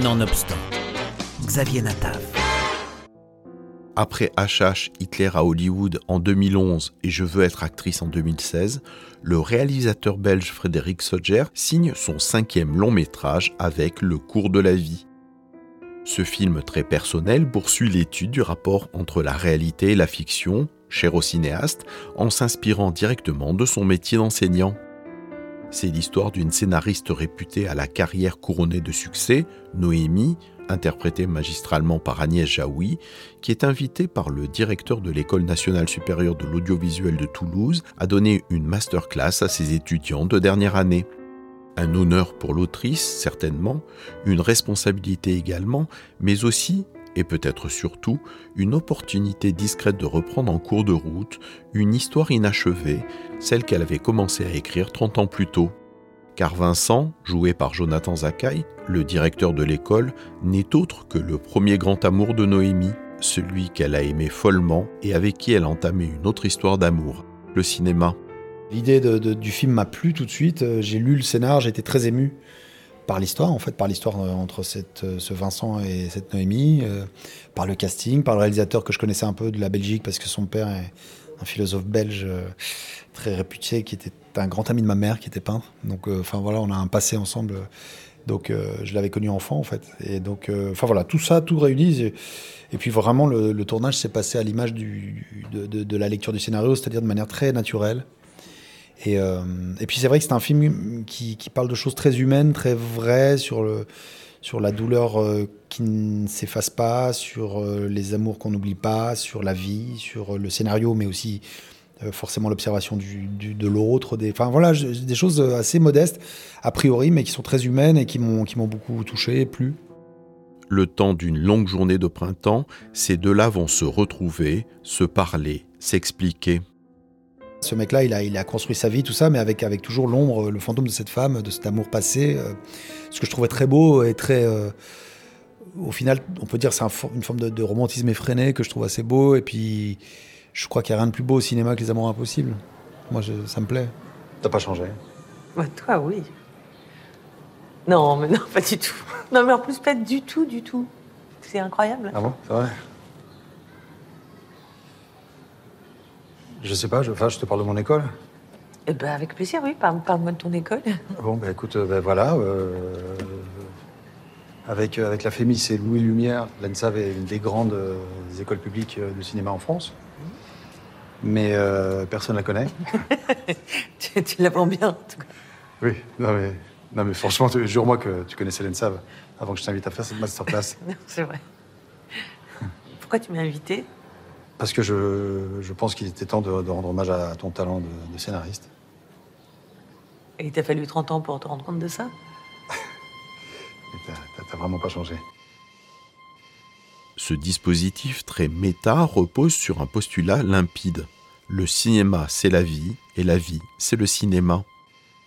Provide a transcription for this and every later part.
Nonobstant, Xavier Natav. Après HH Hitler à Hollywood en 2011 et Je veux être actrice en 2016, le réalisateur belge Frédéric Sodger signe son cinquième long métrage avec Le cours de la vie. Ce film très personnel poursuit l'étude du rapport entre la réalité et la fiction, cher au cinéaste, en s'inspirant directement de son métier d'enseignant. C'est l'histoire d'une scénariste réputée à la carrière couronnée de succès, Noémie, interprétée magistralement par Agnès Jaoui, qui est invitée par le directeur de l'École nationale supérieure de l'audiovisuel de Toulouse à donner une masterclass à ses étudiants de dernière année. Un honneur pour l'autrice, certainement, une responsabilité également, mais aussi, et peut-être surtout, une opportunité discrète de reprendre en cours de route une histoire inachevée, celle qu'elle avait commencé à écrire 30 ans plus tôt. Car Vincent, joué par Jonathan Zakai, le directeur de l'école, n'est autre que le premier grand amour de Noémie, celui qu'elle a aimé follement et avec qui elle a entamé une autre histoire d'amour, le cinéma. L'idée du film m'a plu tout de suite. Euh, j'ai lu le scénar, été très ému par l'histoire, en fait, par l'histoire euh, entre cette, euh, ce Vincent et cette Noémie, par le casting, par le réalisateur que je connaissais un peu de la Belgique parce que son père est un philosophe belge très réputé qui était un grand ami de ma mère qui était peintre. Donc, enfin voilà, on a un passé ensemble. Donc, je l'avais connu enfant en fait. Et donc, enfin voilà, tout ça, tout réuni. Et, puis vraiment, le, tournage s'est passé à l'image de, de, la lecture du scénario, c'est-à-dire de manière très naturelle. Euh, et, puis c'est vrai que c'est un film qui, parle de choses très humaines, très vraies, sur, le, sur la douleur euh, qui ne s'efface pas, sur euh, les amours qu'on n'oublie pas, sur la vie, sur le scénario, mais aussi forcément l'observation de l'autre. Des, enfin voilà, des choses assez modestes, a priori, mais qui sont très humaines et qui m'ont beaucoup touché, plu. Le temps d'une longue journée de printemps, ces deux-là vont se retrouver, se parler, s'expliquer. Ce mec-là, il a, il a construit sa vie, tout ça, mais avec, avec toujours l'ombre, le fantôme de cette femme, de cet amour passé. Euh, ce que je trouvais très beau et très. Euh, au final, on peut dire c'est une forme de, romantisme effréné que je trouve assez beau. Et puis, je crois qu'il n'y a rien de plus beau au cinéma que les amours impossibles. Moi, ça me plaît. T'as pas changé Toi, oui. Non, mais non, pas du tout. Non, mais en plus, pas du tout, du tout. C'est incroyable. Ah bon? C'est vrai? Je sais pas, je, enfin, je te parle de mon école. Eh ben, avec plaisir, oui. Parle-moi de ton école. Bon, ben écoute, ben voilà. Euh, avec, euh, avec la Fémis et Louis Lumière, l'ENSAV est une des grandes euh, écoles publiques de cinéma en France. Mais personne ne la connaît. tu, tu la vends bien, en tout cas. Oui, non mais, non mais franchement, jure-moi que tu connaissais l'ENSAV avant que je t'invite à faire cette masterclass. C'est vrai. Pourquoi tu m'as invité parce que je, pense qu'il était temps de, rendre hommage à ton talent de, scénariste. Et il t'a fallu 30 ans pour te rendre compte de ça? T'as vraiment pas changé. Ce dispositif très méta repose sur un postulat limpide. Le cinéma, c'est la vie, et la vie, c'est le cinéma.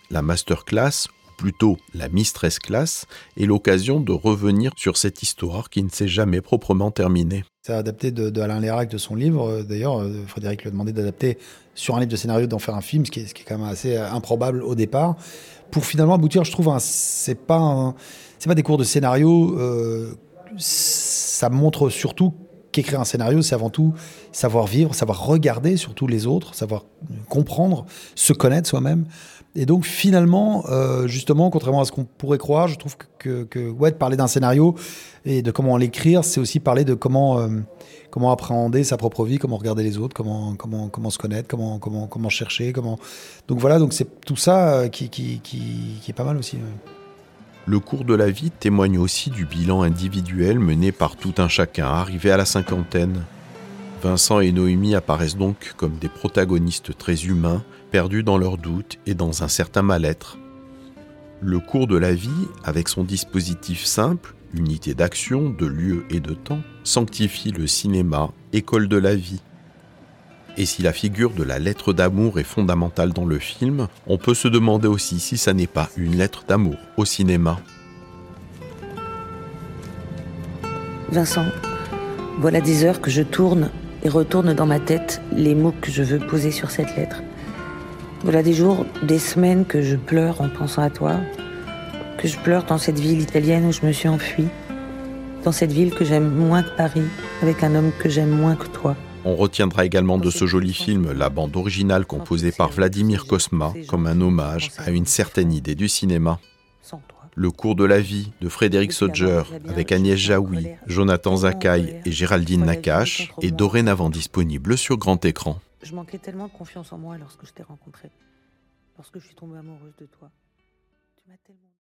La masterclass, plutôt la mistress class, est l'occasion de revenir sur cette histoire qui ne s'est jamais proprement terminée. C'est adapté de, Alain Lérac de son livre. Euh, d'ailleurs, euh, Frédéric lui a demandé d'adapter sur un livre de scénario d'en faire un film, ce qui, est, quand même assez euh, improbable au départ. Pour finalement aboutir, je trouve, c'est pas c'est pas des cours de scénario. ça montre surtout qu'écrire un scénario, c'est avant tout savoir vivre, savoir regarder surtout les autres, savoir comprendre, se connaître soi-même. Et donc finalement, euh, justement, contrairement à ce qu'on pourrait croire, je trouve que, parler d'un scénario et de comment l'écrire, c'est aussi parler de comment, euh, comment appréhender sa propre vie, comment regarder les autres, comment, comment, comment se connaître, comment, comment, comment chercher. Donc voilà, donc c'est tout ça euh, qui, qui, qui, est pas mal aussi. Le cours de la vie témoigne aussi du bilan individuel mené par tout un chacun arrivé à la cinquantaine. Vincent et Noémie apparaissent donc comme des protagonistes très humains, perdus dans leurs doutes et dans un certain mal-être. Le cours de la vie, avec son dispositif simple, unité d'action, de lieu et de temps, sanctifie le cinéma, école de la vie. Et si la figure de la lettre d'amour est fondamentale dans le film, on peut se demander aussi si ça n'est pas une lettre d'amour au cinéma. Vincent, voilà des heures que je tourne et retourne dans ma tête les mots que je veux poser sur cette lettre. Voilà des jours, des semaines que je pleure en pensant à toi, que je pleure dans cette ville italienne où je me suis enfuie, dans cette ville que j'aime moins que Paris, avec un homme que j'aime moins que toi. On retiendra également de ce joli film la bande originale composée par Vladimir Kosma comme un hommage à une certaine idée du cinéma. Le cours de la vie de Frédéric Sodger avec Agnès Jaoui, Jonathan Zakaï et Géraldine Nakache est dorénavant disponible sur grand écran. Je manquais tellement de confiance en moi lorsque je t'ai rencontré, lorsque je suis tombée amoureuse de toi. Tu m'as tellement...